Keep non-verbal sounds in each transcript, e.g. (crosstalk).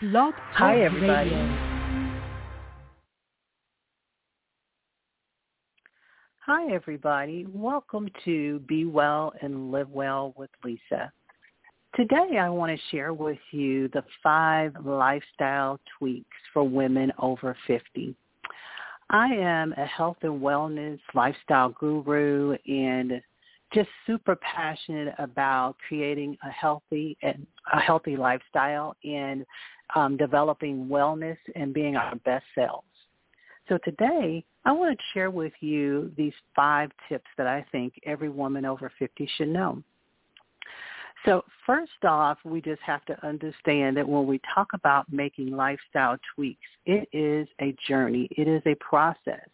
Blog Hi, everybody. Radio. Hi, everybody. Welcome to Be Well and Live Well with Lisa. Today, I want to share with you the five lifestyle tweaks for women over 50. I am a health and wellness lifestyle guru and just super passionate about creating a healthy and a healthy lifestyle and um, developing wellness and being our best selves. So today, I want to share with you these five tips that I think every woman over 50 should know. So first off, we just have to understand that when we talk about making lifestyle tweaks, it is a journey. It is a process.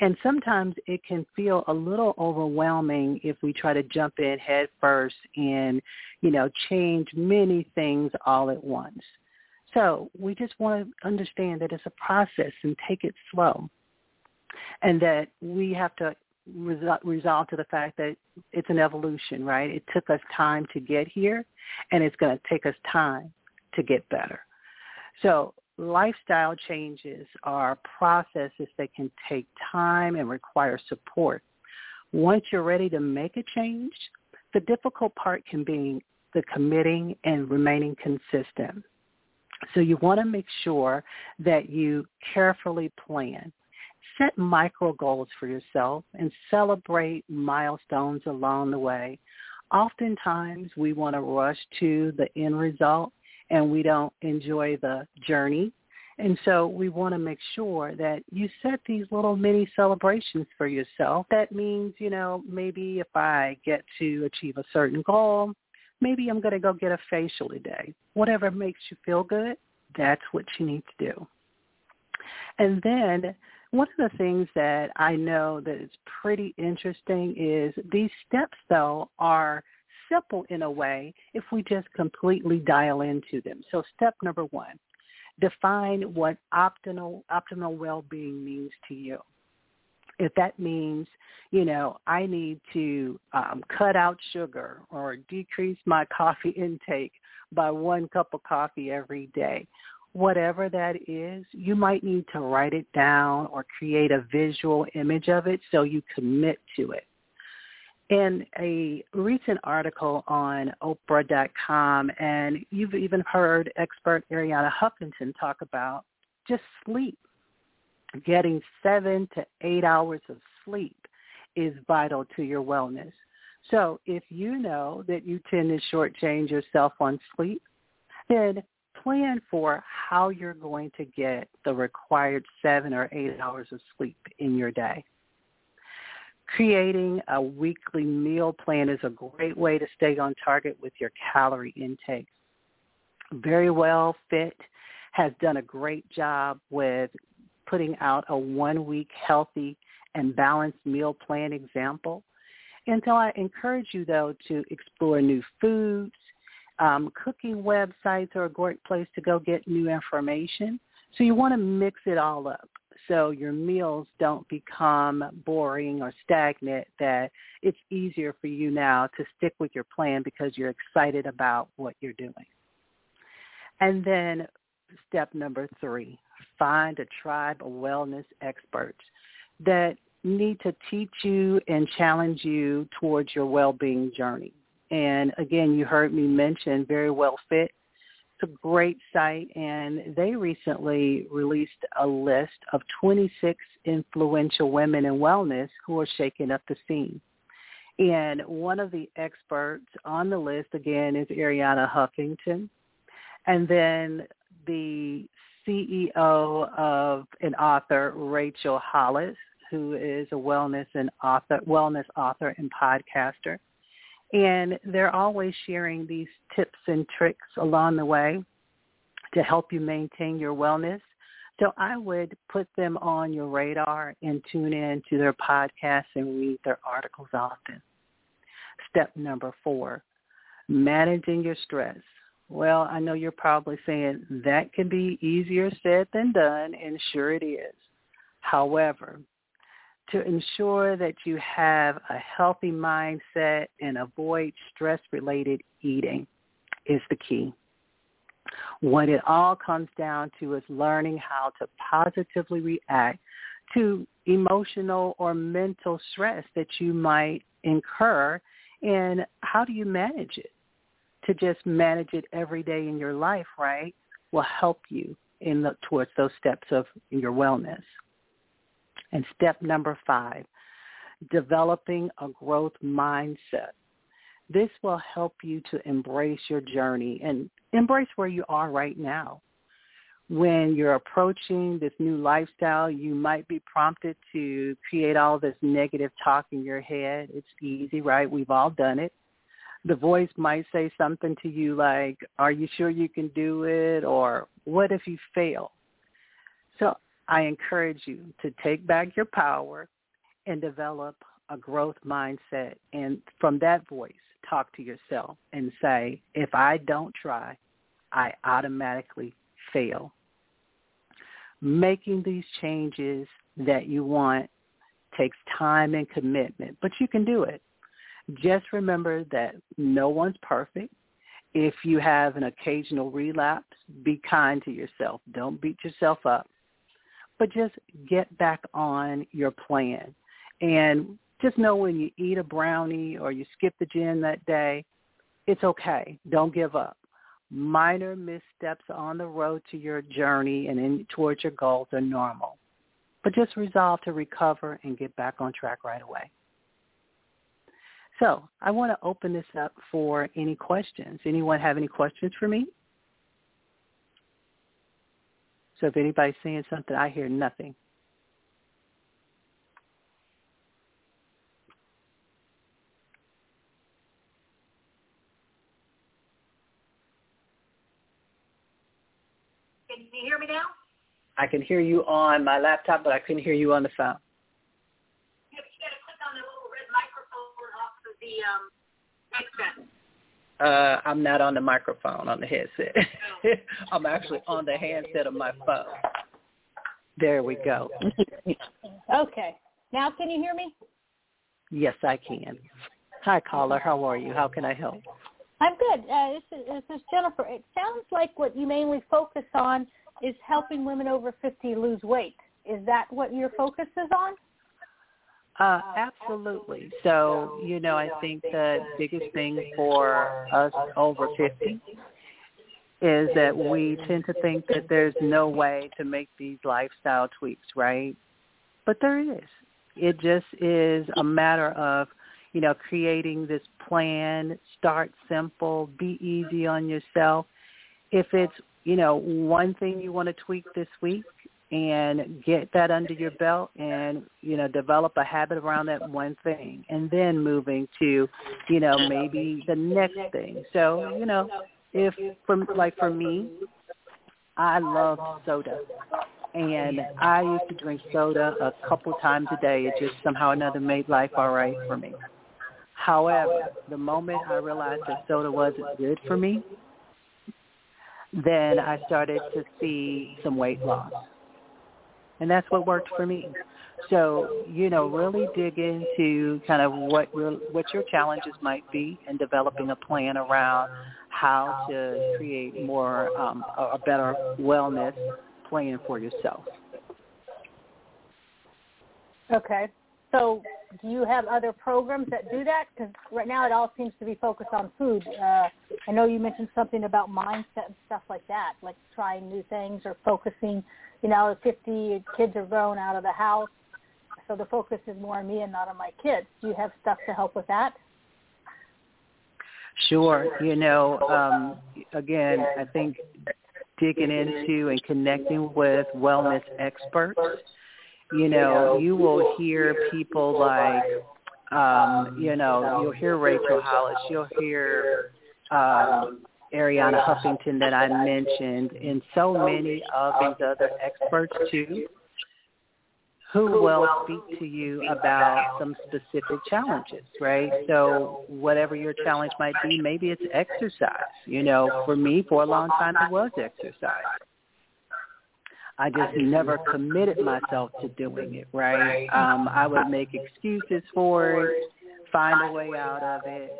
And sometimes it can feel a little overwhelming if we try to jump in head first and, you know, change many things all at once. So we just want to understand that it's a process and take it slow. And that we have to resol- resolve to the fact that it's an evolution, right? It took us time to get here and it's going to take us time to get better. So lifestyle changes are processes that can take time and require support. Once you're ready to make a change, the difficult part can be the committing and remaining consistent. So you want to make sure that you carefully plan. Set micro goals for yourself and celebrate milestones along the way. Oftentimes we want to rush to the end result and we don't enjoy the journey. And so we want to make sure that you set these little mini celebrations for yourself. That means, you know, maybe if I get to achieve a certain goal, maybe I'm going to go get a facial today. Whatever makes you feel good, that's what you need to do. And then one of the things that I know that is pretty interesting is these steps, though, are simple in a way if we just completely dial into them. So step number one, define what optimal, optimal well-being means to you. If that means, you know, I need to um, cut out sugar or decrease my (laughs) coffee intake by one cup of coffee every day, whatever that is, you might need to write it down or create a visual image of it so you commit to it. In a recent article on Oprah.com, and you've even heard expert Arianna Huffington talk about just sleep. Getting seven to eight hours of sleep is vital to your wellness. So if you know that you tend to shortchange yourself on sleep, then plan for how you're going to get the required seven or eight hours of sleep in your day. Creating a weekly meal plan is a great way to stay on target with your calorie intake. Verywell Fit has done a great job with putting out a one-week healthy and balanced meal plan example. And so I encourage you, though, to explore new foods, um, cooking websites are a great place to go get new information. So you want to mix it all up so your meals don't become boring or stagnant, that it's easier for you now to stick with your plan because you're excited about what you're doing. And then step number three, find a tribe of wellness experts that need to teach you and challenge you towards your well-being journey. And again, you heard me mention Verywell Fit. It's a great site, and they recently released a list of 26 influential women in wellness who are shaking up the scene. And one of the experts on the list, again, is Arianna Huffington. And then the CEO of an author, Rachel Hollis, who is a wellness and author, wellness author and podcaster and they're always sharing these tips and tricks along the way. to help you maintain your wellness. So I would put them on your radar and tune in to their podcasts and read their articles often. Step number four, managing your stress. Well, I know you're probably saying that can be easier said than done, and sure it is. However, to ensure that you have a healthy mindset and avoid stress-related eating is the key. What it all comes down to is learning how to positively react to emotional or mental stress that you might incur and how do you manage it? To just manage it every day in your life, right, will help you in the, towards those steps of your wellness. And step number five, developing a growth mindset. This will help you to embrace your journey and embrace where you are right now. When you're approaching this new lifestyle, you might be prompted to create all this negative talk in your head. It's easy, right? We've all done it. The voice might say something to you like, are you sure you can do it? Or what if you fail? So I encourage you to take back your power and develop a growth mindset. And from that voice, talk to yourself and say, if I don't try, I automatically fail. Making these changes that you want takes time and commitment, but you can do it. Just remember that no one's perfect. If you have an occasional relapse, be kind to yourself. Don't beat yourself up, but just get back on your plan. And just know when you eat a brownie or you skip the gym that day, it's okay. Don't give up. Minor missteps on the road to your journey and in, towards your goals are normal. But just resolve to recover and get back on track right away. So I want to open this up for any questions. Anyone have any questions for me? So if anybody's saying something, I hear nothing. Can you hear me now? I can hear you on my laptop, but I couldn't hear you on the phone. Yeah, you got to click on the little red microphone off of the um, headset. Uh, I'm not on the microphone on the headset. (laughs) (laughs) I'm actually on the handset of my phone. There we go. (laughs) okay. Now can you hear me? Yes, I can. Hi, caller. How are you? How can I help? I'm good. Uh, this, is, this is Jennifer. It sounds like what you mainly focus on is helping women over 50 lose weight. Is that what your focus is on? Uh, absolutely. So, you know, I think the biggest thing for us over 50 is that we tend to think that there's no way to make these lifestyle tweaks, right? But there is. It just is a matter of, you know, creating this plan, start simple, be easy on yourself. If it's, you know, one thing you want to tweak this week, and get that under your belt and you know develop a habit around that one thing and then moving to you know maybe the next thing so you know if from like for me i love soda. And i used to drink soda a couple times a day. It just somehow or another made life all right for me. However the moment i realized that soda wasn't good for me then i started to see some weight loss and that's what worked for me. So, you know, really dig into kind of what your what your challenges might be and developing a plan around how to create more um, a better wellness plan for yourself. Okay. So do you have other programs that do that? Because right now it all seems to be focused on food. Uh, I know you mentioned something about mindset and stuff like that, like trying new things or focusing you know, 50 kids are grown out of the house, so the focus is more on me and not on my kids. Do you have stuff to help with that? Sure. You know, um, again, I think digging into and connecting with wellness experts, you know, you will hear people like, um, you know, you'll hear Rachel Hollis, you'll hear um, Arianna Huffington that I mentioned, and so many of these other experts too, who will speak to you about some specific challenges, right? So whatever your challenge might be, maybe it's exercise. You know, for me, for a long time, it was exercise. I just never committed myself to doing it, right? Um, I would make excuses for it, find a way out of it.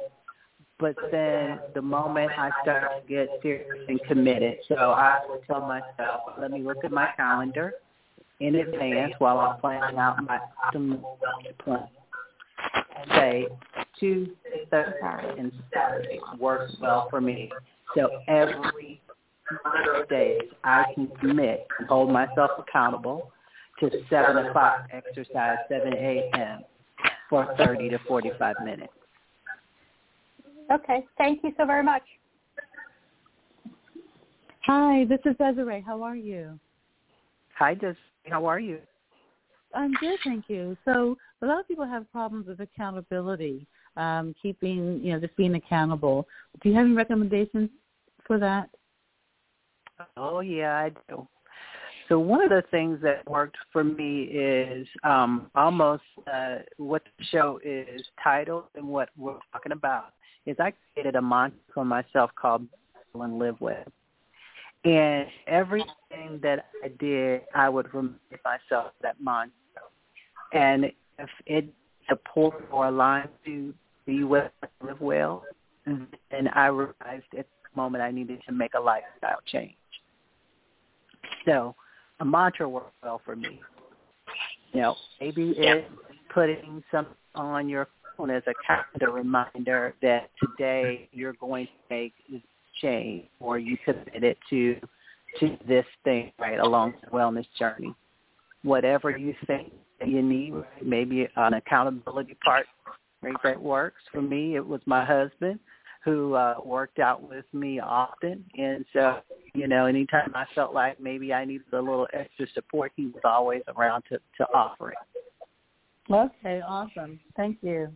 But then the moment I start to get serious and committed, so I would tell myself, let me look at my calendar in advance while I'm planning out my optimal plan. Say Tuesday, Thursday, and Saturday works well for me. So every days I can commit and hold myself accountable to 7 o'clock exercise, 7 a.m. for 30 to 45 minutes. Okay. Thank you so very much. Hi, this is Desiree. How are you? Hi, Desiree. How are you? I'm good, thank you. So a lot of people have problems with accountability, um, keeping, you know, just being accountable. Do you have any recommendations for that? Oh yeah, I do. So one of the things that worked for me is um, almost uh, what the show is titled and what we're talking about is I created a mantra for myself called and live with. And everything that I did, I would remind myself that mantra. And if it supports or aligns to be well, live well, and I realized at the moment I needed to make a lifestyle change. So a mantra works well for me. You know, maybe it's putting something on your as a calendar reminder that today you're going to make this change or you committed to to this thing right along the wellness journey. Whatever you think you need, maybe an accountability part right, that works. For me, it was my husband who uh, worked out with me often, and so you know, anytime I felt like maybe I needed a little extra support, he was always around to to offer it. Okay, awesome. Thank you.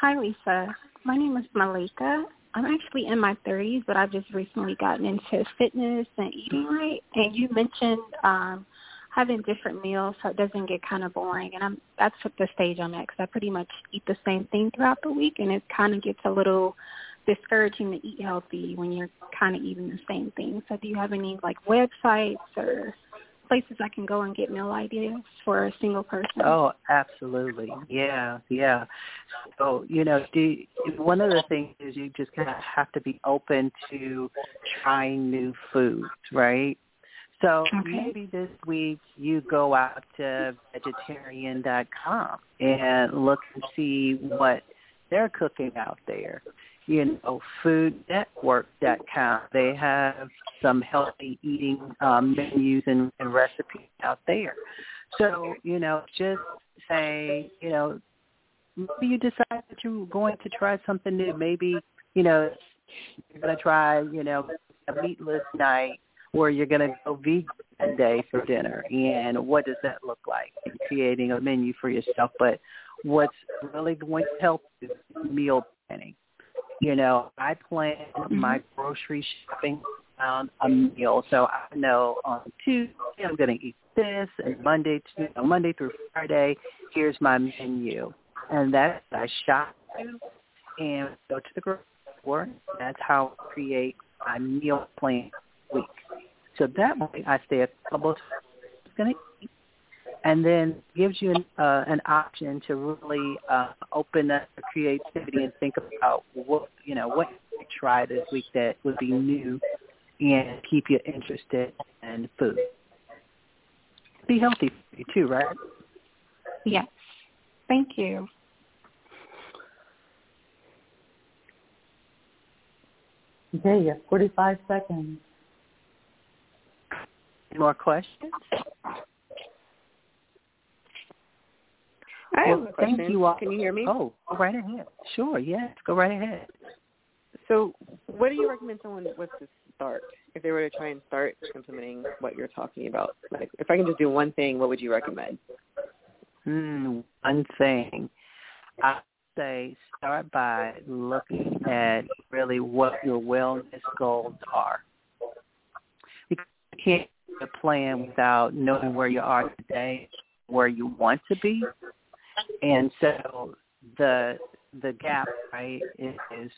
Hi, Lisa. My name is Malika. I'm actually in my 30s, but I've just recently gotten into fitness and eating right. And you mentioned um, having different meals so it doesn't get kind of boring. And I'm that's what the stage I'm at because I pretty much eat the same thing throughout the week, and it kind of gets a little discouraging to eat healthy when you're kind of eating the same thing. So do you have any like websites or places I can go and get meal ideas for a single person? Oh, absolutely. Yeah, yeah. So, you know, do one of the things is you just kind of have to be open to trying new foods, right? So okay. maybe this week you go out to vegetarian.com and look and see what they're cooking out there you know, foodnetwork.com. They have some healthy eating um, menus and, and recipes out there. So, you know, just say, you know, maybe you decide that you're going to try something new. Maybe, you know, you're going to try, you know, a meatless night where you're going to go vegan day for dinner. And what does that look like? Creating a menu for yourself. But what's really going to help is meal planning you know, I plan mm-hmm. my grocery shopping around a meal. So I know on Tuesday I'm going to eat this, and Monday to you know, Monday through Friday, here's my menu, and that I shop to and go to the grocery store. That's how I create my meal plan week. So that way I stay accountable to going to eat and then gives you an, uh, an option to really uh, open up the creativity and think about what you know what you try this week that would be new and keep you interested in food. Be healthy for you too, right? Yes. Thank you. Okay, you have 45 seconds. Any more questions? I well, have a question. Thank you all. Can you hear me? Oh, go right ahead. Sure, yes. Go right ahead. So what do you recommend someone with to start if they were to try and start implementing what you're talking about? Like if I can just do one thing, what would you recommend? Hmm, one thing. I say start by looking at really what your wellness goals are. Because you can't plan without knowing where you are today, where you want to be. And so the the gap, right, is,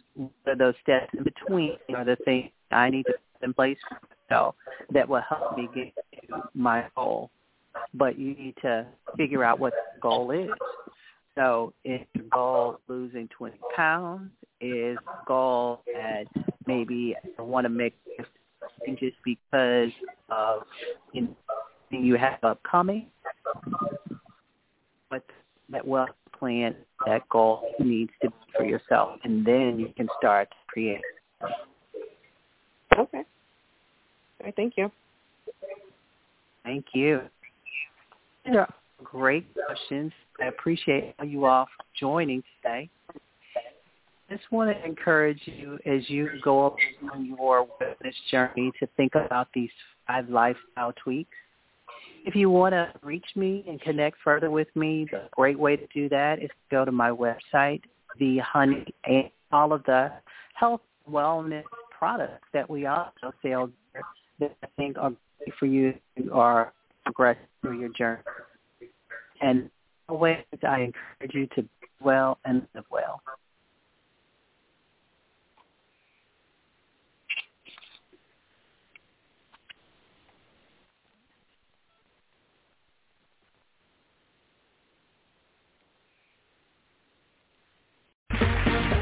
those steps in between are the things I need to put in place for myself that will help me get to my goal. But you need to figure out what the goal is. So is your goal losing 20 pounds? Is goal that maybe I want to make just because of you, know, you have upcoming? That wealth plan, that goal needs to be for yourself, and then you can start to create. Okay. All right, thank you. Thank you. Are great questions. I appreciate you all joining today. I just want to encourage you as you go on your wellness journey to think about these five lifestyle tweaks if you want to reach me and connect further with me, the great way to do that is to go to my website, the honey and all of the health wellness products that we also sell that I think are great for you who are progressing through your journey. And always I encourage you to be well and live well.